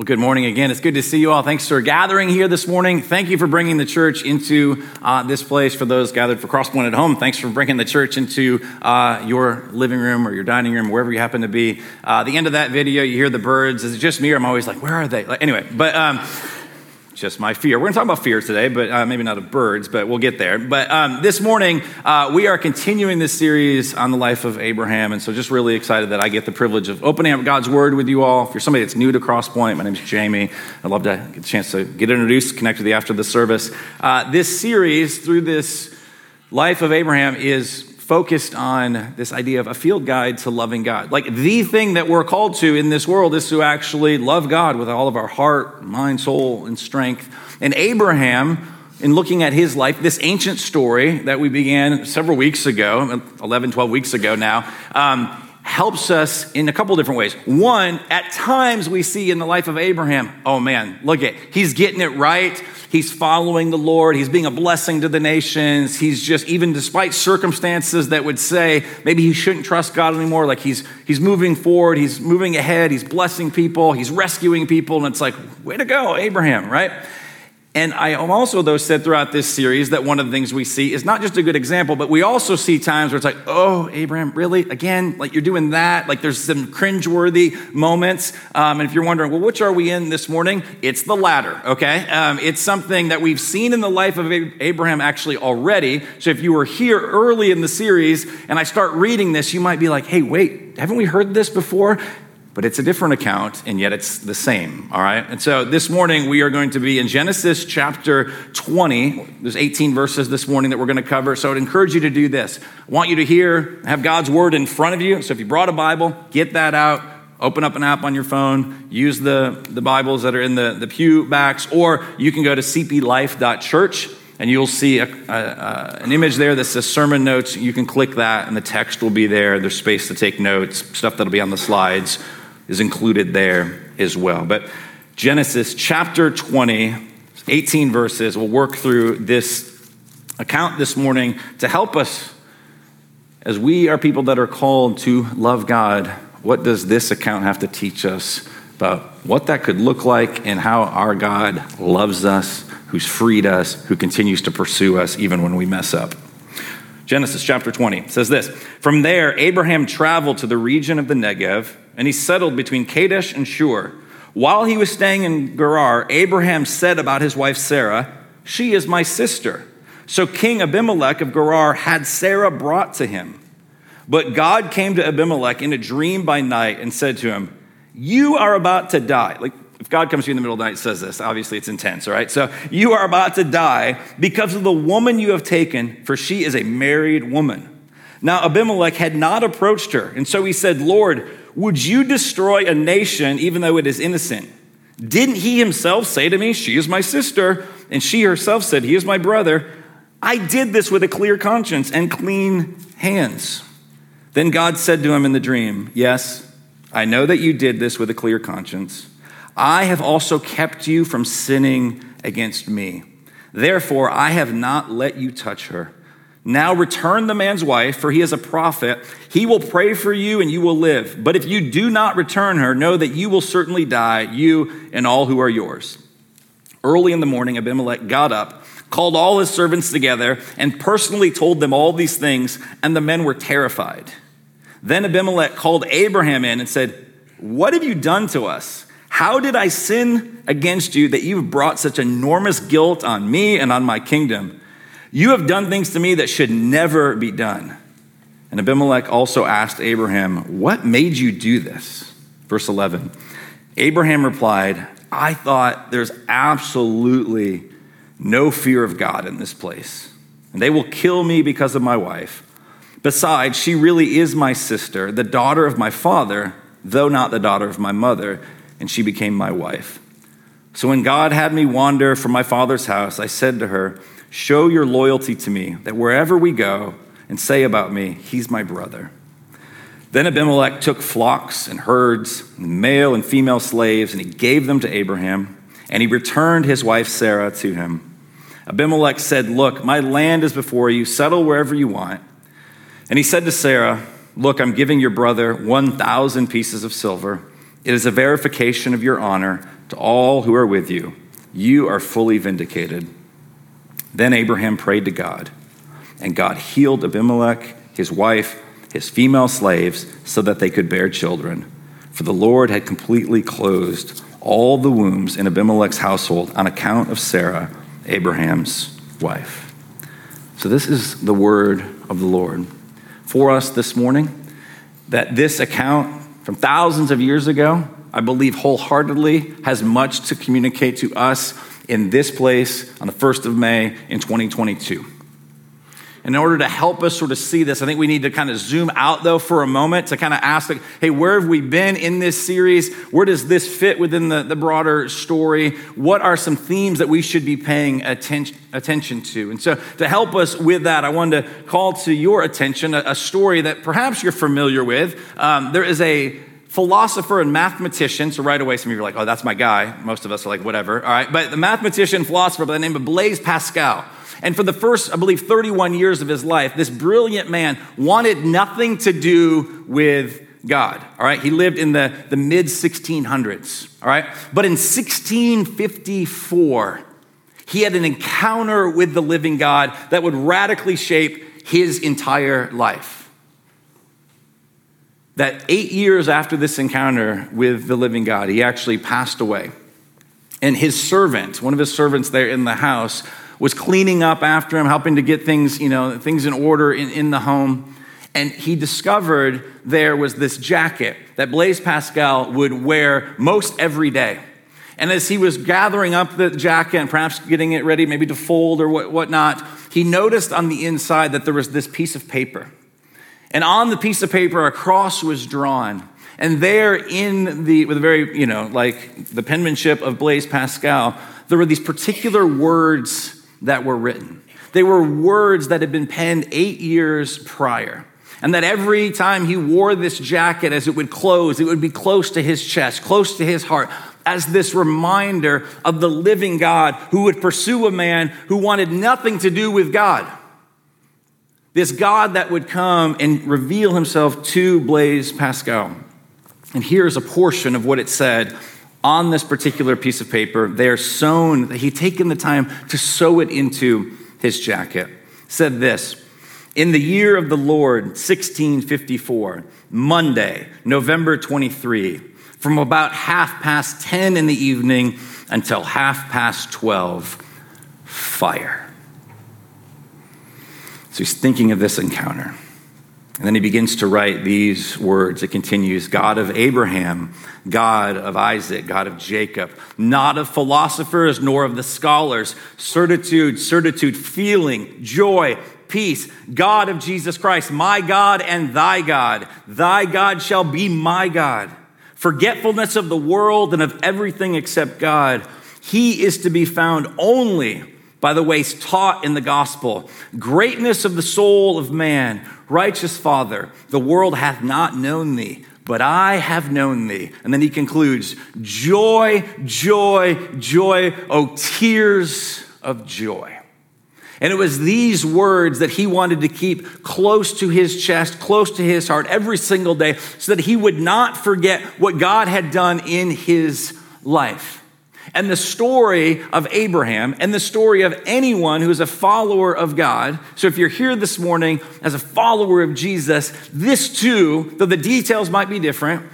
Well, good morning again. It's good to see you all. Thanks for gathering here this morning. Thank you for bringing the church into uh, this place. For those gathered for Crosspoint at home, thanks for bringing the church into uh, your living room or your dining room, wherever you happen to be. Uh, the end of that video, you hear the birds. Is it just me, or I'm always like, where are they? Like, anyway, but. Um, just my fear. We're going to talk about fear today, but uh, maybe not of birds, but we'll get there. But um, this morning, uh, we are continuing this series on the life of Abraham. And so, just really excited that I get the privilege of opening up God's word with you all. If you're somebody that's new to Crosspoint, my name is Jamie. I'd love to get a chance to get introduced, connect with you after the service. Uh, this series, through this life of Abraham, is focused on this idea of a field guide to loving God. Like the thing that we're called to in this world is to actually love God with all of our heart, mind, soul, and strength. And Abraham, in looking at his life, this ancient story that we began several weeks ago, 11, 12 weeks ago now, um, helps us in a couple different ways. One, at times we see in the life of Abraham, oh man, look at, he's getting it right. He's following the Lord. He's being a blessing to the nations. He's just, even despite circumstances that would say maybe he shouldn't trust God anymore, like he's, he's moving forward, he's moving ahead, he's blessing people, he's rescuing people. And it's like, way to go, Abraham, right? And I also, though, said throughout this series that one of the things we see is not just a good example, but we also see times where it's like, oh, Abraham, really? Again, like you're doing that? Like there's some cringeworthy moments. Um, and if you're wondering, well, which are we in this morning? It's the latter, okay? Um, it's something that we've seen in the life of Abraham actually already. So if you were here early in the series and I start reading this, you might be like, hey, wait, haven't we heard this before? But it's a different account, and yet it's the same, all right? And so this morning we are going to be in Genesis chapter 20. There's 18 verses this morning that we're going to cover, so I'd encourage you to do this. I want you to hear, have God's word in front of you. So if you brought a Bible, get that out. Open up an app on your phone, use the, the Bibles that are in the, the pew backs, or you can go to cplife.church and you'll see a, a, an image there that says sermon notes. You can click that, and the text will be there. There's space to take notes, stuff that'll be on the slides is included there as well. But Genesis chapter 20, 18 verses, we'll work through this account this morning to help us as we are people that are called to love God. What does this account have to teach us about what that could look like and how our God loves us, who's freed us, who continues to pursue us even when we mess up? Genesis chapter 20 says this From there, Abraham traveled to the region of the Negev and he settled between Kadesh and Shur. While he was staying in Gerar, Abraham said about his wife Sarah, She is my sister. So King Abimelech of Gerar had Sarah brought to him. But God came to Abimelech in a dream by night and said to him, You are about to die. Like, if God comes to you in the middle of the night and says this, obviously it's intense, all right? So, you are about to die because of the woman you have taken, for she is a married woman. Now, Abimelech had not approached her, and so he said, Lord, would you destroy a nation even though it is innocent? Didn't he himself say to me, She is my sister? And she herself said, He is my brother. I did this with a clear conscience and clean hands. Then God said to him in the dream, Yes, I know that you did this with a clear conscience. I have also kept you from sinning against me. Therefore, I have not let you touch her. Now return the man's wife, for he is a prophet. He will pray for you and you will live. But if you do not return her, know that you will certainly die, you and all who are yours. Early in the morning, Abimelech got up, called all his servants together, and personally told them all these things, and the men were terrified. Then Abimelech called Abraham in and said, What have you done to us? How did I sin against you that you've brought such enormous guilt on me and on my kingdom? You have done things to me that should never be done. And Abimelech also asked Abraham, What made you do this? Verse 11 Abraham replied, I thought there's absolutely no fear of God in this place, and they will kill me because of my wife. Besides, she really is my sister, the daughter of my father, though not the daughter of my mother, and she became my wife. So when God had me wander from my father's house, I said to her, Show your loyalty to me, that wherever we go and say about me, he's my brother. Then Abimelech took flocks and herds, male and female slaves, and he gave them to Abraham, and he returned his wife Sarah to him. Abimelech said, Look, my land is before you, settle wherever you want. And he said to Sarah, Look, I'm giving your brother 1,000 pieces of silver. It is a verification of your honor to all who are with you. You are fully vindicated. Then Abraham prayed to God, and God healed Abimelech, his wife, his female slaves, so that they could bear children. For the Lord had completely closed all the wombs in Abimelech's household on account of Sarah, Abraham's wife. So, this is the word of the Lord for us this morning that this account from thousands of years ago, I believe wholeheartedly, has much to communicate to us in this place on the 1st of May in 2022 in order to help us sort of see this, I think we need to kind of zoom out though for a moment to kind of ask, like, hey, where have we been in this series? Where does this fit within the, the broader story? What are some themes that we should be paying attention, attention to? And so to help us with that, I wanted to call to your attention a, a story that perhaps you're familiar with. Um, there is a philosopher and mathematician. So right away, some of you are like, oh, that's my guy. Most of us are like, whatever. All right. But the mathematician, philosopher by the name of Blaise Pascal. And for the first, I believe, 31 years of his life, this brilliant man wanted nothing to do with God. All right. He lived in the, the mid 1600s. All right. But in 1654, he had an encounter with the living God that would radically shape his entire life. That eight years after this encounter with the living God, he actually passed away. And his servant, one of his servants there in the house, was cleaning up after him, helping to get things, you know, things in order in, in the home. And he discovered there was this jacket that Blaise Pascal would wear most every day. And as he was gathering up the jacket and perhaps getting it ready, maybe to fold or what, whatnot, he noticed on the inside that there was this piece of paper. And on the piece of paper, a cross was drawn. And there, in the, with a very, you know, like the penmanship of Blaise Pascal, there were these particular words that were written. They were words that had been penned eight years prior. And that every time he wore this jacket, as it would close, it would be close to his chest, close to his heart, as this reminder of the living God who would pursue a man who wanted nothing to do with God. This God that would come and reveal himself to Blaise Pascal. And here's a portion of what it said on this particular piece of paper. They are sewn, he'd taken the time to sew it into his jacket. Said this In the year of the Lord, 1654, Monday, November 23, from about half past 10 in the evening until half past 12, fire. So he's thinking of this encounter. And then he begins to write these words. It continues God of Abraham, God of Isaac, God of Jacob, not of philosophers nor of the scholars, certitude, certitude, feeling, joy, peace, God of Jesus Christ, my God and thy God. Thy God shall be my God. Forgetfulness of the world and of everything except God. He is to be found only by the ways taught in the gospel. Greatness of the soul of man Righteous Father, the world hath not known thee, but I have known thee. And then he concludes, Joy, joy, joy, oh, tears of joy. And it was these words that he wanted to keep close to his chest, close to his heart every single day, so that he would not forget what God had done in his life. And the story of Abraham and the story of anyone who is a follower of God. So if you're here this morning as a follower of Jesus, this too, though the details might be different,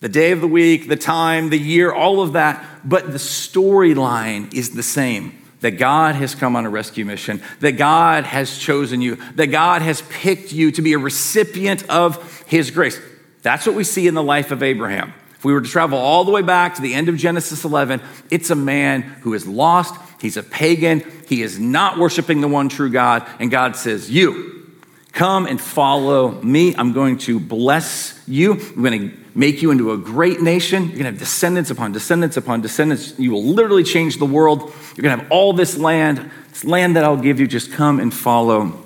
the day of the week, the time, the year, all of that, but the storyline is the same. That God has come on a rescue mission, that God has chosen you, that God has picked you to be a recipient of his grace. That's what we see in the life of Abraham. We were to travel all the way back to the end of Genesis 11, it's a man who is lost. He's a pagan. He is not worshiping the one true God. And God says, You come and follow me. I'm going to bless you. I'm going to make you into a great nation. You're going to have descendants upon descendants upon descendants. You will literally change the world. You're going to have all this land, this land that I'll give you. Just come and follow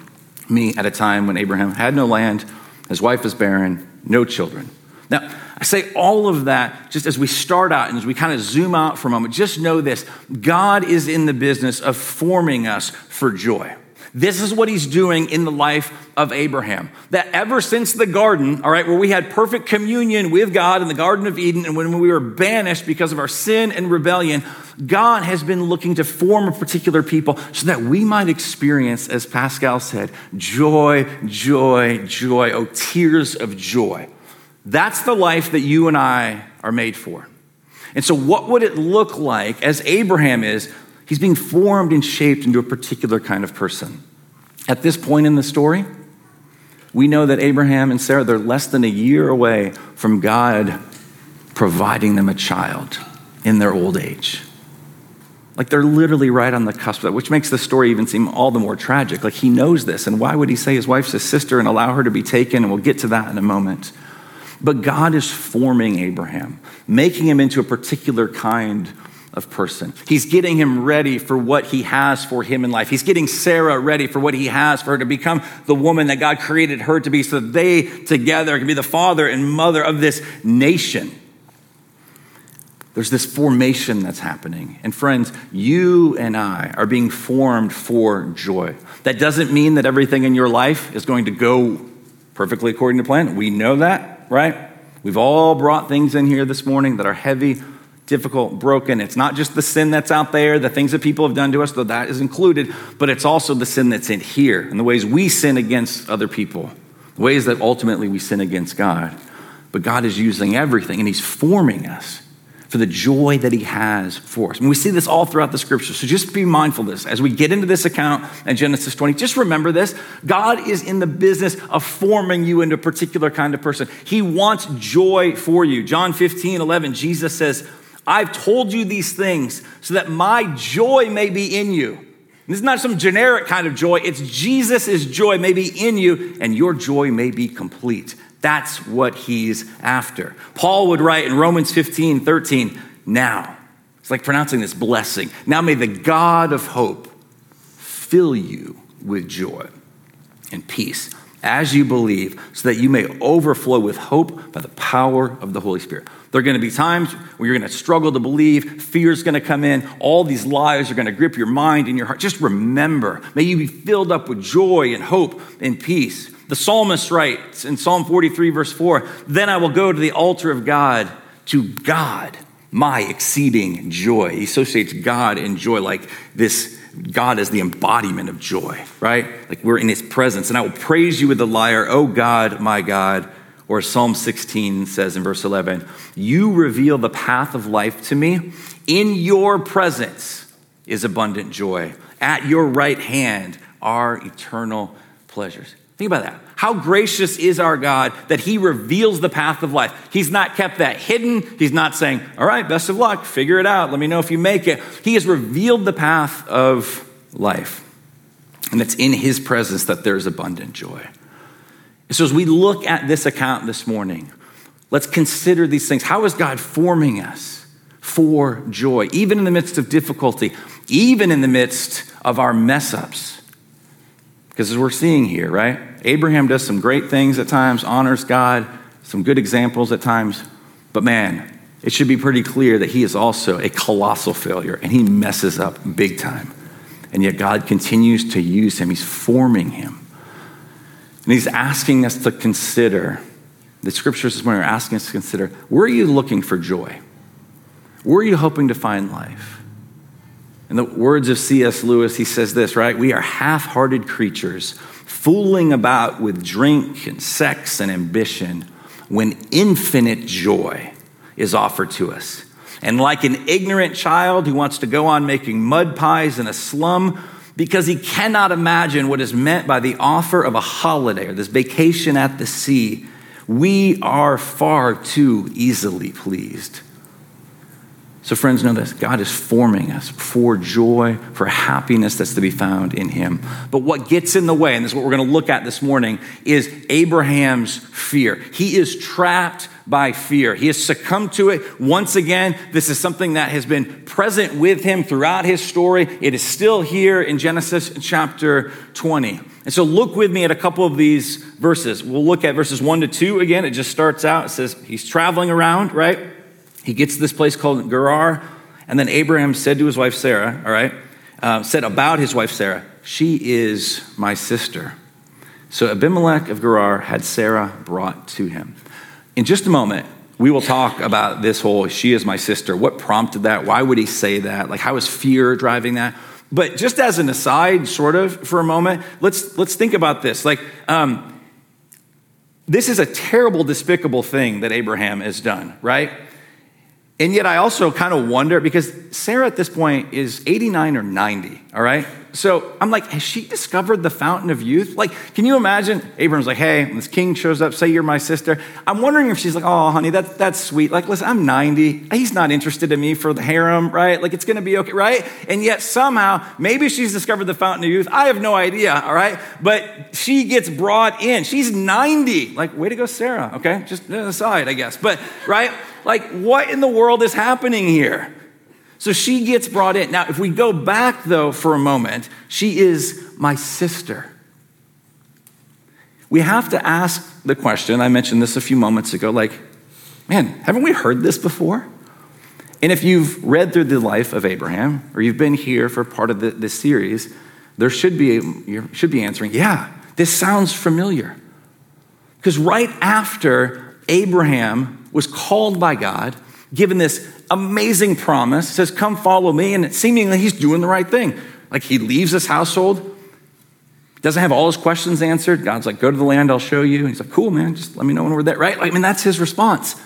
me at a time when Abraham had no land, his wife was barren, no children. Now, I say all of that just as we start out and as we kind of zoom out for a moment. Just know this God is in the business of forming us for joy. This is what he's doing in the life of Abraham. That ever since the garden, all right, where we had perfect communion with God in the Garden of Eden, and when we were banished because of our sin and rebellion, God has been looking to form a particular people so that we might experience, as Pascal said, joy, joy, joy, oh, tears of joy. That's the life that you and I are made for. And so, what would it look like as Abraham is? He's being formed and shaped into a particular kind of person. At this point in the story, we know that Abraham and Sarah, they're less than a year away from God providing them a child in their old age. Like they're literally right on the cusp of that, which makes the story even seem all the more tragic. Like he knows this, and why would he say his wife's his sister and allow her to be taken? And we'll get to that in a moment. But God is forming Abraham, making him into a particular kind of person. He's getting him ready for what he has for him in life. He's getting Sarah ready for what he has for her to become the woman that God created her to be so that they together can be the father and mother of this nation. There's this formation that's happening. And friends, you and I are being formed for joy. That doesn't mean that everything in your life is going to go perfectly according to plan. We know that, right? We've all brought things in here this morning that are heavy difficult, broken. It's not just the sin that's out there, the things that people have done to us, though that is included, but it's also the sin that's in here and the ways we sin against other people, the ways that ultimately we sin against God. But God is using everything and He's forming us for the joy that He has for us. And we see this all throughout the scripture. So just be mindful of this. As we get into this account in Genesis 20, just remember this God is in the business of forming you into a particular kind of person. He wants joy for you. John 15, 11, Jesus says, I've told you these things so that my joy may be in you. This is not some generic kind of joy. It's Jesus' joy may be in you, and your joy may be complete. That's what he's after. Paul would write in Romans 15, 13, now. It's like pronouncing this blessing. Now may the God of hope fill you with joy and peace as you believe, so that you may overflow with hope by the power of the Holy Spirit. There are going to be times where you're going to struggle to believe, fear's going to come in, all these lies are going to grip your mind and your heart. Just remember, may you be filled up with joy and hope and peace. The psalmist writes in Psalm 43, verse 4 Then I will go to the altar of God, to God, my exceeding joy. He associates God and joy like this God is the embodiment of joy, right? Like we're in his presence. And I will praise you with the lyre, O God, my God or Psalm 16 says in verse 11, You reveal the path of life to me. In your presence is abundant joy. At your right hand are eternal pleasures. Think about that. How gracious is our God that He reveals the path of life. He's not kept that hidden. He's not saying, All right, best of luck, figure it out, let me know if you make it. He has revealed the path of life. And it's in His presence that there's abundant joy. So, as we look at this account this morning, let's consider these things. How is God forming us for joy, even in the midst of difficulty, even in the midst of our mess ups? Because as we're seeing here, right? Abraham does some great things at times, honors God, some good examples at times, but man, it should be pretty clear that he is also a colossal failure and he messes up big time. And yet God continues to use him, he's forming him. And he's asking us to consider, the scriptures this morning are asking us to consider, where are you looking for joy? Where are you hoping to find life? In the words of C.S. Lewis, he says this, right? We are half hearted creatures fooling about with drink and sex and ambition when infinite joy is offered to us. And like an ignorant child who wants to go on making mud pies in a slum, because he cannot imagine what is meant by the offer of a holiday or this vacation at the sea. We are far too easily pleased. So, friends, know this God is forming us for joy, for happiness that's to be found in Him. But what gets in the way, and this is what we're going to look at this morning, is Abraham's fear. He is trapped by fear. He has succumbed to it once again. This is something that has been present with him throughout his story. It is still here in Genesis chapter 20. And so look with me at a couple of these verses. We'll look at verses 1 to 2 again. It just starts out, it says he's traveling around, right? He gets to this place called Gerar. And then Abraham said to his wife Sarah, all right, uh, said about his wife Sarah, She is my sister. So Abimelech of Gerar had Sarah brought to him. In just a moment, we will talk about this whole she is my sister. What prompted that? Why would he say that? Like, how is fear driving that? But just as an aside, sort of, for a moment, let's, let's think about this. Like, um, this is a terrible, despicable thing that Abraham has done, right? And yet I also kind of wonder because Sarah at this point is 89 or 90, all right? So I'm like, has she discovered the fountain of youth? Like, can you imagine? Abraham's like, hey, this king shows up, say you're my sister. I'm wondering if she's like, oh, honey, that, that's sweet. Like, listen, I'm 90. He's not interested in me for the harem, right? Like, it's gonna be okay, right? And yet somehow, maybe she's discovered the fountain of youth. I have no idea, all right? But she gets brought in. She's 90. Like, way to go, Sarah, okay? Just aside, I guess. But, right? Like, what in the world is happening here? So she gets brought in. Now, if we go back, though, for a moment, she is my sister. We have to ask the question, I mentioned this a few moments ago, like, man, haven't we heard this before? And if you've read through the life of Abraham, or you've been here for part of the, this series, there should be, you should be answering, yeah, this sounds familiar. Because right after Abraham was called by God, given this amazing promise, says, Come follow me. And seemingly he's doing the right thing. Like he leaves his household, doesn't have all his questions answered. God's like, Go to the land, I'll show you. And he's like, Cool, man, just let me know when we're there, right? I mean, that's his response.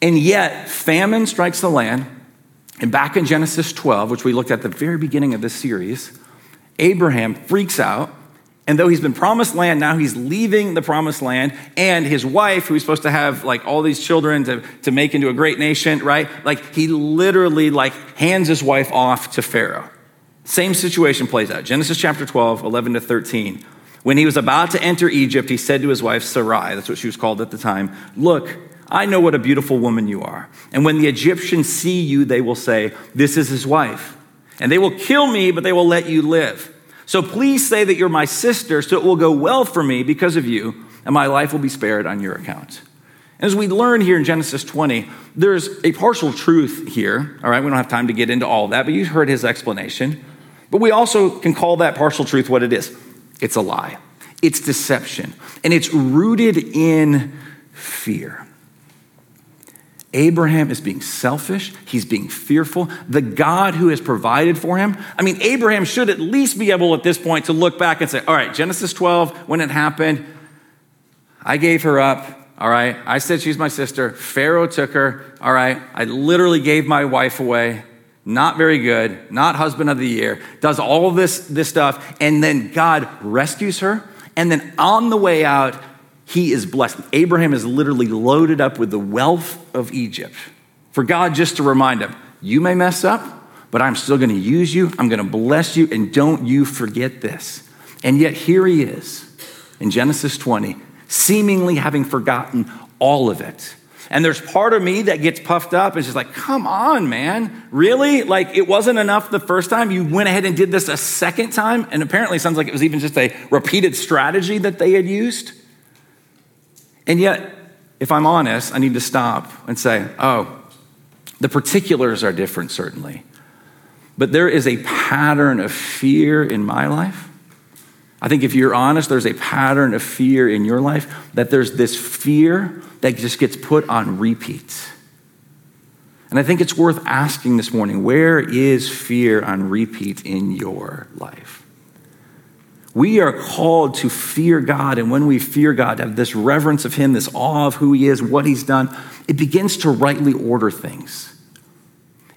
And yet, famine strikes the land. And back in Genesis 12, which we looked at the very beginning of this series, Abraham freaks out and though he's been promised land, now he's leaving the promised land. And his wife, who he's supposed to have like all these children to, to make into a great nation, right? Like he literally like hands his wife off to Pharaoh. Same situation plays out. Genesis chapter 12, 11 to 13. When he was about to enter Egypt, he said to his wife Sarai, that's what she was called at the time, Look, I know what a beautiful woman you are. And when the Egyptians see you, they will say, This is his wife. And they will kill me, but they will let you live. So please say that you're my sister, so it will go well for me because of you, and my life will be spared on your account. And As we learn here in Genesis 20, there's a partial truth here. All right, we don't have time to get into all that, but you heard his explanation. But we also can call that partial truth what it is it's a lie, it's deception, and it's rooted in fear. Abraham is being selfish. He's being fearful. The God who has provided for him. I mean, Abraham should at least be able at this point to look back and say, all right, Genesis 12, when it happened, I gave her up. All right. I said she's my sister. Pharaoh took her. All right. I literally gave my wife away. Not very good. Not husband of the year. Does all this, this stuff. And then God rescues her. And then on the way out, he is blessed. Abraham is literally loaded up with the wealth of Egypt. For God just to remind him, you may mess up, but I'm still going to use you. I'm going to bless you, and don't you forget this. And yet, here he is in Genesis 20, seemingly having forgotten all of it. And there's part of me that gets puffed up and just like, come on, man. Really? Like, it wasn't enough the first time. You went ahead and did this a second time. And apparently, sounds like it was even just a repeated strategy that they had used. And yet, if I'm honest, I need to stop and say, oh, the particulars are different, certainly. But there is a pattern of fear in my life. I think if you're honest, there's a pattern of fear in your life, that there's this fear that just gets put on repeat. And I think it's worth asking this morning where is fear on repeat in your life? We are called to fear God, and when we fear God, have this reverence of Him, this awe of who He is, what He's done, it begins to rightly order things.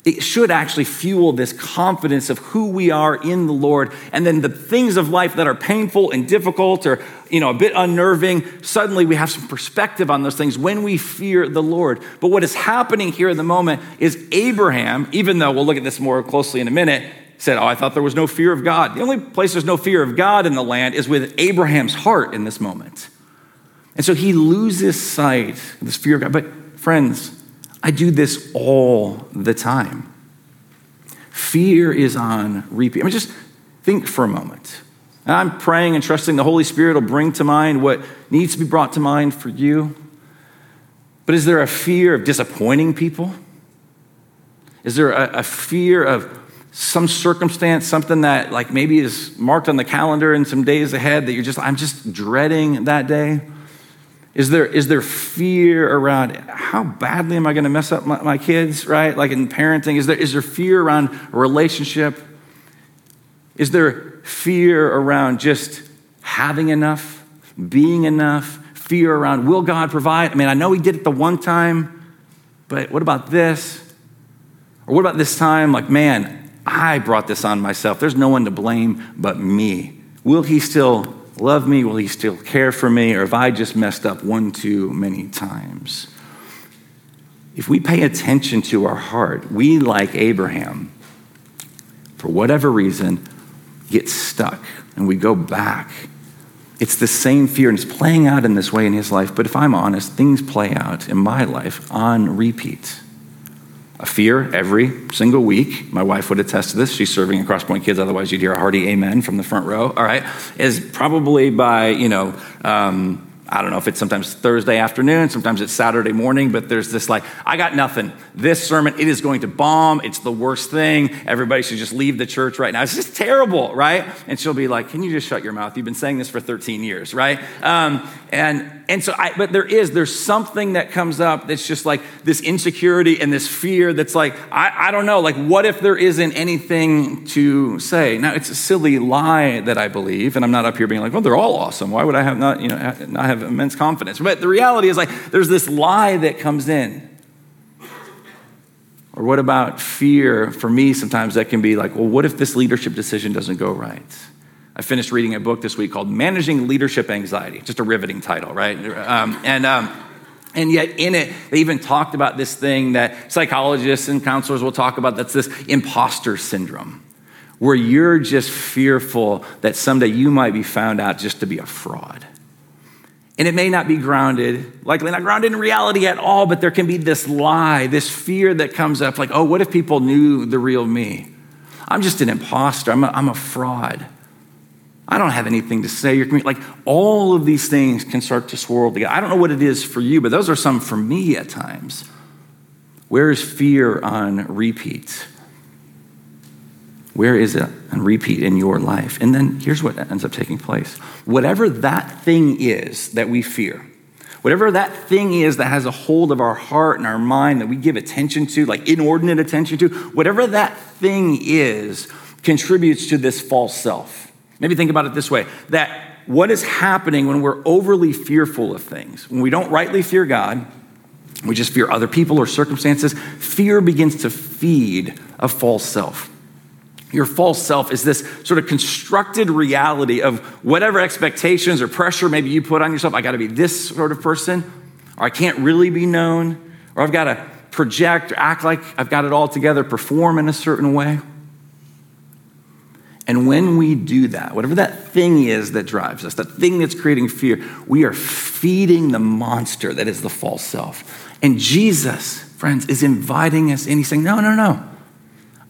It should actually fuel this confidence of who we are in the Lord, and then the things of life that are painful and difficult or you know a bit unnerving, suddenly we have some perspective on those things when we fear the Lord. But what is happening here in the moment is Abraham, even though we'll look at this more closely in a minute, said, Oh, I thought there was no fear of God. The only place there's no fear of God in the land is with Abraham's heart in this moment. And so he loses sight of this fear of God. But friends, I do this all the time. Fear is on repeat. I mean, just think for a moment. And I'm praying and trusting the Holy Spirit will bring to mind what needs to be brought to mind for you. But is there a fear of disappointing people? Is there a, a fear of some circumstance, something that like maybe is marked on the calendar in some days ahead that you're just, I'm just dreading that day? Is there, is there fear around how badly am I going to mess up my, my, kids, right? Like in parenting, is there, is there fear around a relationship? Is there fear around just having enough, being enough? Fear around will God provide? I mean, I know He did it the one time, but what about this? Or what about this time? Like, man, I brought this on myself. There's no one to blame but me. Will He still love me? Will he still care for me? Or have I just messed up one too many times? If we pay attention to our heart, we, like Abraham, for whatever reason, get stuck and we go back. It's the same fear, and it's playing out in this way in his life. But if I'm honest, things play out in my life on repeat a fear every single week. My wife would attest to this. She's serving at Crosspoint Kids, otherwise you'd hear a hearty amen from the front row. All right, is probably by you know. Um, I don't know if it's sometimes Thursday afternoon, sometimes it's Saturday morning, but there's this like, I got nothing. This sermon, it is going to bomb. It's the worst thing. Everybody should just leave the church right now. It's just terrible, right? And she'll be like, Can you just shut your mouth? You've been saying this for 13 years, right? Um, and and so I, but there is, there's something that comes up that's just like this insecurity and this fear that's like, I, I don't know, like, what if there isn't anything to say? Now, it's a silly lie that I believe, and I'm not up here being like, well, they're all awesome. Why would I have not, you know, not have immense confidence? But the reality is like, there's this lie that comes in. Or what about fear? For me, sometimes that can be like, well, what if this leadership decision doesn't go right? I finished reading a book this week called Managing Leadership Anxiety, just a riveting title, right? Um, and, um, and yet, in it, they even talked about this thing that psychologists and counselors will talk about that's this imposter syndrome, where you're just fearful that someday you might be found out just to be a fraud. And it may not be grounded, likely not grounded in reality at all, but there can be this lie, this fear that comes up like, oh, what if people knew the real me? I'm just an imposter, I'm a, I'm a fraud. I don't have anything to say. You're like all of these things can start to swirl together. I don't know what it is for you, but those are some for me at times. Where is fear on repeat? Where is it on repeat in your life? And then here's what ends up taking place. Whatever that thing is that we fear, whatever that thing is that has a hold of our heart and our mind that we give attention to, like inordinate attention to, whatever that thing is contributes to this false self. Maybe think about it this way that what is happening when we're overly fearful of things, when we don't rightly fear God, we just fear other people or circumstances, fear begins to feed a false self. Your false self is this sort of constructed reality of whatever expectations or pressure maybe you put on yourself. I got to be this sort of person, or I can't really be known, or I've got to project or act like I've got it all together, perform in a certain way. And when we do that, whatever that thing is that drives us, that thing that's creating fear, we are feeding the monster that is the false self. And Jesus, friends, is inviting us in. He's saying, No, no, no.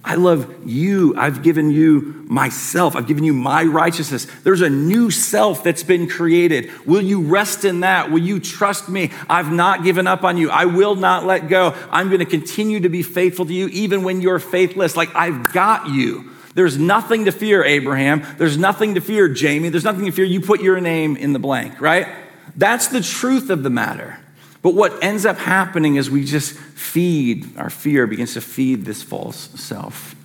I love you. I've given you myself. I've given you my righteousness. There's a new self that's been created. Will you rest in that? Will you trust me? I've not given up on you. I will not let go. I'm going to continue to be faithful to you even when you're faithless. Like I've got you. There's nothing to fear, Abraham. There's nothing to fear, Jamie. There's nothing to fear. You put your name in the blank, right? That's the truth of the matter. But what ends up happening is we just feed, our fear begins to feed this false self.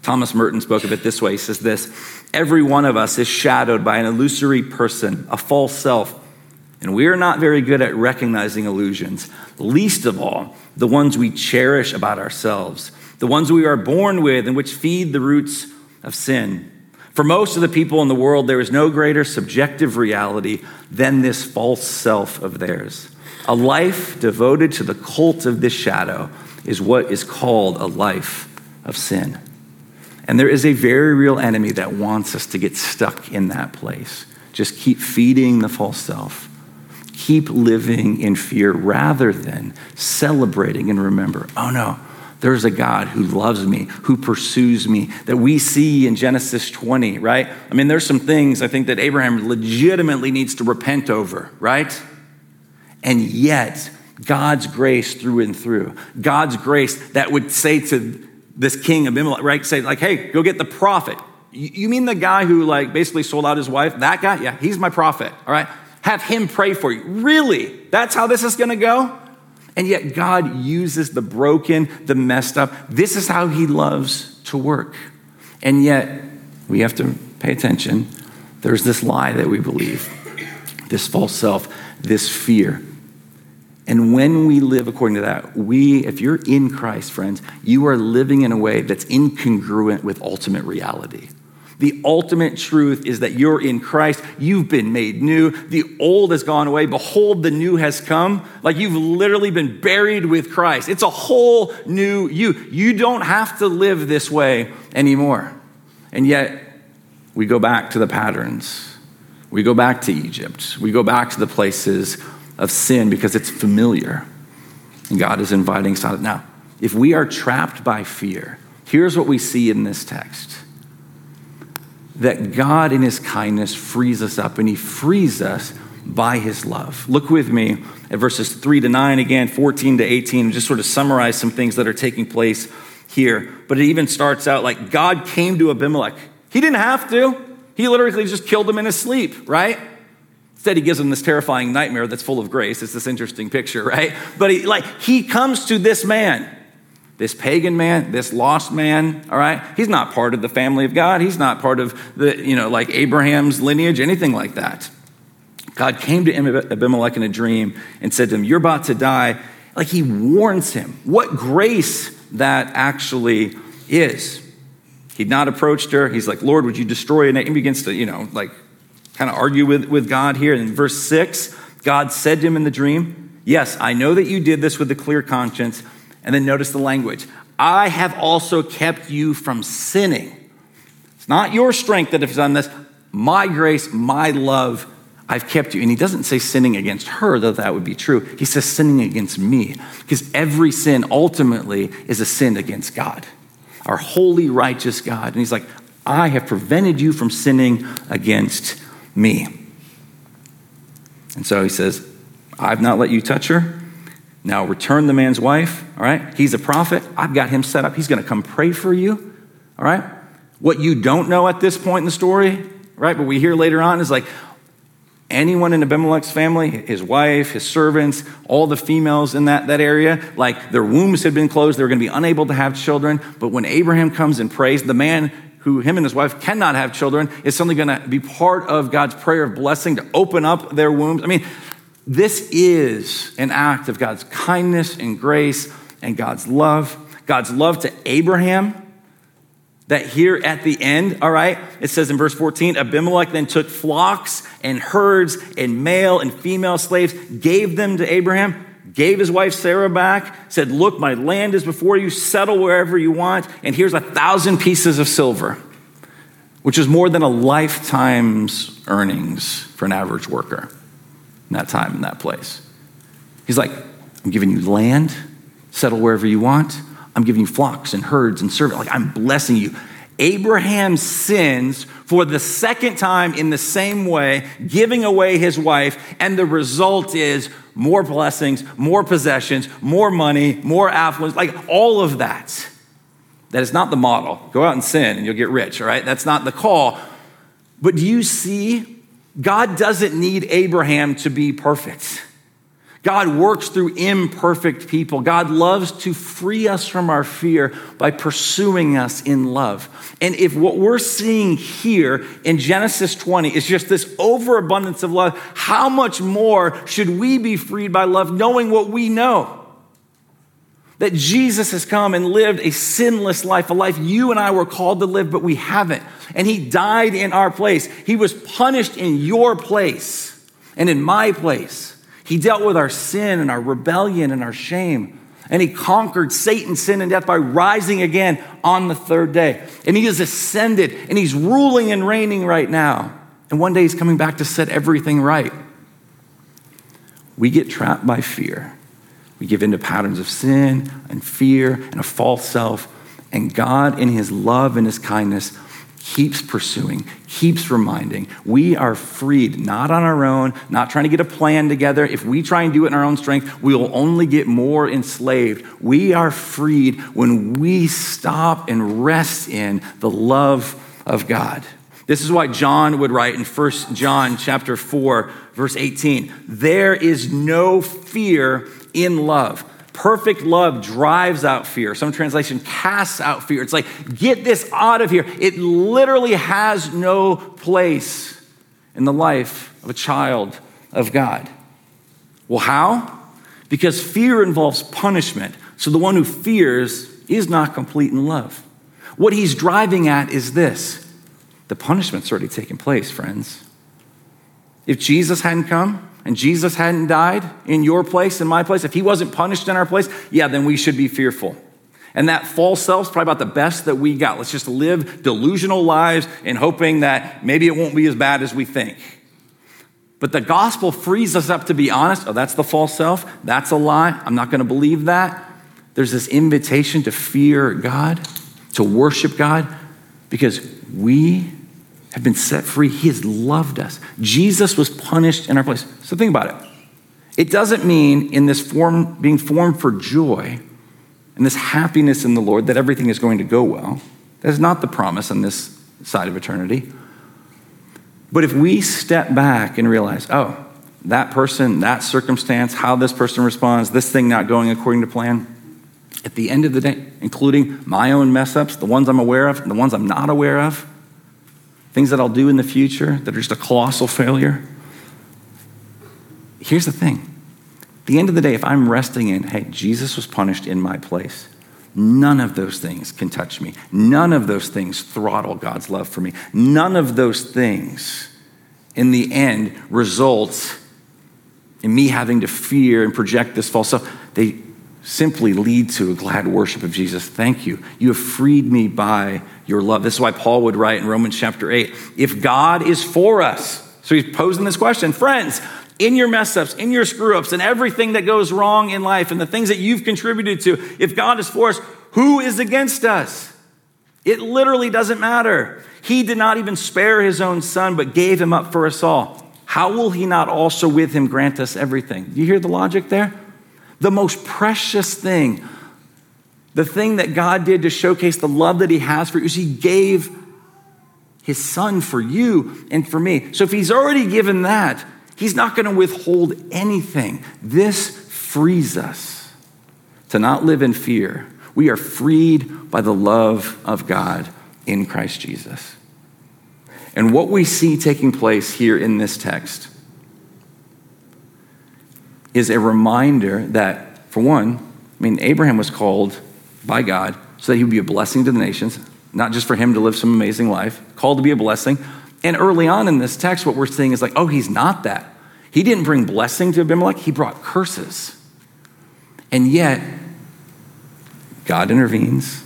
Thomas Merton spoke of it this way. He says this Every one of us is shadowed by an illusory person, a false self, and we are not very good at recognizing illusions, least of all the ones we cherish about ourselves the ones we are born with and which feed the roots of sin. For most of the people in the world, there is no greater subjective reality than this false self of theirs. A life devoted to the cult of this shadow is what is called a life of sin. And there is a very real enemy that wants us to get stuck in that place. Just keep feeding the false self. Keep living in fear rather than celebrating and remember, oh no, there's a God who loves me, who pursues me, that we see in Genesis 20, right? I mean, there's some things I think that Abraham legitimately needs to repent over, right? And yet, God's grace through and through, God's grace that would say to this king Abimelech, right? Say, like, hey, go get the prophet. You mean the guy who, like, basically sold out his wife? That guy? Yeah, he's my prophet, all right? Have him pray for you. Really? That's how this is gonna go? And yet, God uses the broken, the messed up. This is how He loves to work. And yet, we have to pay attention. There's this lie that we believe, this false self, this fear. And when we live according to that, we, if you're in Christ, friends, you are living in a way that's incongruent with ultimate reality. The ultimate truth is that you're in Christ. You've been made new. The old has gone away. Behold, the new has come. Like you've literally been buried with Christ. It's a whole new you. You don't have to live this way anymore. And yet, we go back to the patterns. We go back to Egypt. We go back to the places of sin because it's familiar. And God is inviting us out. Now, if we are trapped by fear, here's what we see in this text that God, in his kindness, frees us up, and he frees us by his love. Look with me at verses 3 to 9, again, 14 to 18, and just sort of summarize some things that are taking place here. But it even starts out like God came to Abimelech. He didn't have to, he literally just killed him in his sleep, right? Instead, he gives him this terrifying nightmare that's full of grace. It's this interesting picture, right? But he, like, he comes to this man this pagan man, this lost man, all right? He's not part of the family of God. He's not part of the, you know, like Abraham's lineage, anything like that. God came to Abimelech in a dream and said to him, You're about to die. Like he warns him. What grace that actually is. He'd not approached her. He's like, Lord, would you destroy? And he begins to, you know, like kind of argue with, with God here. In verse six, God said to him in the dream, Yes, I know that you did this with a clear conscience and then notice the language I have also kept you from sinning. It's not your strength that has done this, my grace, my love. I've kept you. And he doesn't say sinning against her, though that would be true. He says sinning against me, because every sin ultimately is a sin against God, our holy, righteous God. And he's like, I have prevented you from sinning against me. And so he says, I've not let you touch her. Now return the man's wife, all right? He's a prophet. I've got him set up. He's going to come pray for you, all right? What you don't know at this point in the story, right, but we hear later on is like anyone in Abimelech's family, his wife, his servants, all the females in that, that area, like their wombs had been closed. They were going to be unable to have children. But when Abraham comes and prays, the man who him and his wife cannot have children is suddenly going to be part of God's prayer of blessing to open up their wombs. I mean, this is an act of God's kindness and grace and God's love. God's love to Abraham. That here at the end, all right, it says in verse 14 Abimelech then took flocks and herds and male and female slaves, gave them to Abraham, gave his wife Sarah back, said, Look, my land is before you, settle wherever you want, and here's a thousand pieces of silver, which is more than a lifetime's earnings for an average worker in that time, in that place. He's like, I'm giving you land, settle wherever you want. I'm giving you flocks and herds and servants. Like, I'm blessing you. Abraham sins for the second time in the same way, giving away his wife, and the result is more blessings, more possessions, more money, more affluence, like all of that. That is not the model. Go out and sin and you'll get rich, all right? That's not the call. But do you see God doesn't need Abraham to be perfect. God works through imperfect people. God loves to free us from our fear by pursuing us in love. And if what we're seeing here in Genesis 20 is just this overabundance of love, how much more should we be freed by love knowing what we know? that Jesus has come and lived a sinless life, a life you and I were called to live, but we haven't. And he died in our place. He was punished in your place and in my place. He dealt with our sin and our rebellion and our shame. And he conquered Satan, sin, and death by rising again on the third day. And he has ascended and he's ruling and reigning right now. And one day he's coming back to set everything right. We get trapped by fear. We give into patterns of sin and fear and a false self. And God, in His love and His kindness, keeps pursuing, keeps reminding. We are freed, not on our own, not trying to get a plan together. If we try and do it in our own strength, we will only get more enslaved. We are freed when we stop and rest in the love of God. This is why John would write in 1 John chapter 4 verse 18, there is no fear in love. Perfect love drives out fear. Some translation casts out fear. It's like, get this out of here. It literally has no place in the life of a child of God. Well, how? Because fear involves punishment. So the one who fears is not complete in love. What he's driving at is this the punishment's already taken place, friends. If Jesus hadn't come, and Jesus hadn't died in your place, in my place, if he wasn't punished in our place, yeah, then we should be fearful. And that false self's probably about the best that we got. Let's just live delusional lives and hoping that maybe it won't be as bad as we think. But the gospel frees us up to be honest. Oh, that's the false self. That's a lie. I'm not going to believe that. There's this invitation to fear God, to worship God, because we have been set free. He has loved us. Jesus was punished in our place. So think about it. It doesn't mean in this form, being formed for joy and this happiness in the Lord that everything is going to go well. That is not the promise on this side of eternity. But if we step back and realize, oh, that person, that circumstance, how this person responds, this thing not going according to plan, at the end of the day, including my own mess ups, the ones I'm aware of, the ones I'm not aware of, things that I'll do in the future that are just a colossal failure. Here's the thing at the end of the day, if I'm resting in, hey, Jesus was punished in my place, none of those things can touch me. None of those things throttle God's love for me. None of those things, in the end, result in me having to fear and project this false self. They simply lead to a glad worship of Jesus. Thank you. You have freed me by your love. This is why Paul would write in Romans chapter 8 if God is for us, so he's posing this question, friends, in your mess ups, in your screw ups, and everything that goes wrong in life, and the things that you've contributed to, if God is for us, who is against us? It literally doesn't matter. He did not even spare his own son, but gave him up for us all. How will he not also with him grant us everything? You hear the logic there? The most precious thing, the thing that God did to showcase the love that He has for you, is He gave His Son for you and for me. So if He's already given that, He's not going to withhold anything. This frees us to not live in fear. We are freed by the love of God in Christ Jesus. And what we see taking place here in this text is a reminder that, for one, I mean, Abraham was called by God so that he would be a blessing to the nations, not just for him to live some amazing life, called to be a blessing. And early on in this text, what we're seeing is like, oh, he's not that. He didn't bring blessing to Abimelech, he brought curses. And yet, God intervenes,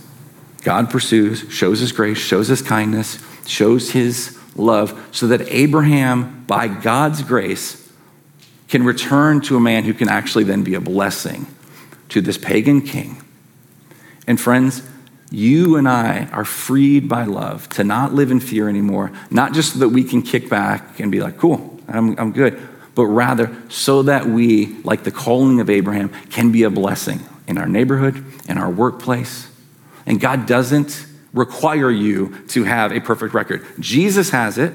God pursues, shows his grace, shows his kindness, shows his love, so that Abraham, by God's grace, can return to a man who can actually then be a blessing to this pagan king. And friends, you and I are freed by love to not live in fear anymore, not just so that we can kick back and be like, cool, I'm, I'm good, but rather so that we, like the calling of Abraham, can be a blessing in our neighborhood, in our workplace. And God doesn't require you to have a perfect record. Jesus has it.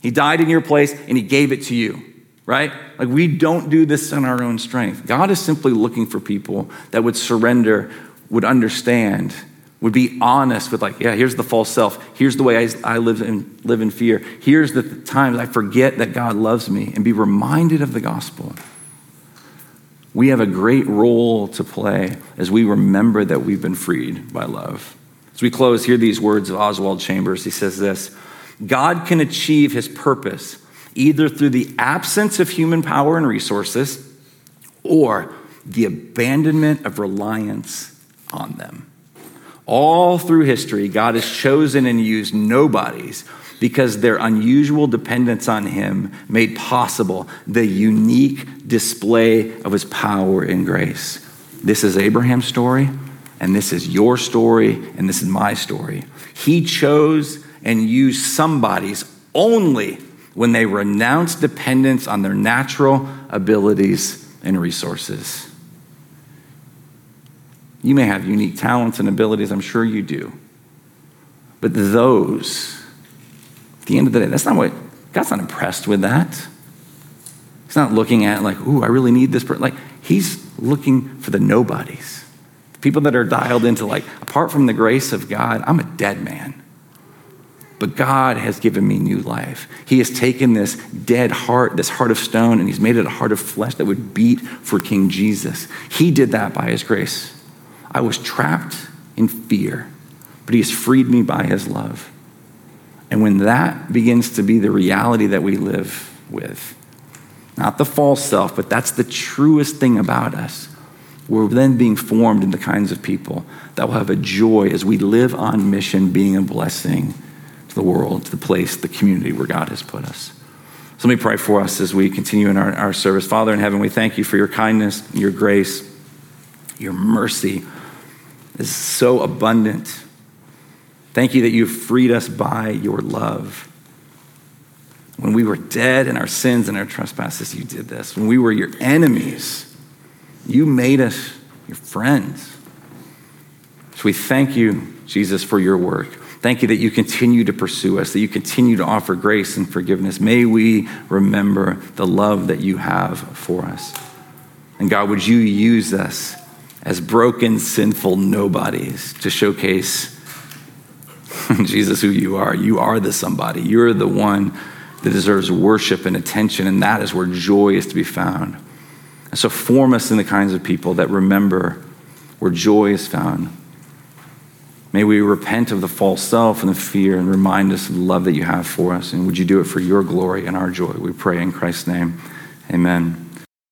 He died in your place and he gave it to you right? Like we don't do this in our own strength. God is simply looking for people that would surrender, would understand, would be honest with like, yeah, here's the false self. Here's the way I, I live, in, live in fear. Here's the times I forget that God loves me and be reminded of the gospel. We have a great role to play as we remember that we've been freed by love. As we close, hear these words of Oswald Chambers. He says this God can achieve his purpose either through the absence of human power and resources or the abandonment of reliance on them. All through history, God has chosen and used nobodies because their unusual dependence on Him made possible the unique display of His power and grace. This is Abraham's story, and this is your story, and this is my story. He chose and used somebody's only when they renounce dependence on their natural abilities and resources. You may have unique talents and abilities, I'm sure you do. But those, at the end of the day, that's not what, God's not impressed with that. He's not looking at, like, ooh, I really need this person. Like, He's looking for the nobodies, the people that are dialed into, like, apart from the grace of God, I'm a dead man. But God has given me new life. He has taken this dead heart, this heart of stone, and He's made it a heart of flesh that would beat for King Jesus. He did that by His grace. I was trapped in fear, but He has freed me by His love. And when that begins to be the reality that we live with, not the false self, but that's the truest thing about us, we're then being formed into the kinds of people that will have a joy as we live on mission, being a blessing the world, the place, the community where God has put us. So let me pray for us as we continue in our, our service. Father in heaven, we thank you for your kindness, your grace, your mercy is so abundant. Thank you that you've freed us by your love. When we were dead in our sins and our trespasses, you did this. When we were your enemies, you made us your friends. So we thank you, Jesus, for your work. Thank you that you continue to pursue us, that you continue to offer grace and forgiveness. May we remember the love that you have for us. And God, would you use us as broken, sinful nobodies to showcase Jesus who you are? You are the somebody. You're the one that deserves worship and attention, and that is where joy is to be found. And so form us in the kinds of people that remember where joy is found May we repent of the false self and the fear and remind us of the love that you have for us. And would you do it for your glory and our joy? We pray in Christ's name. Amen.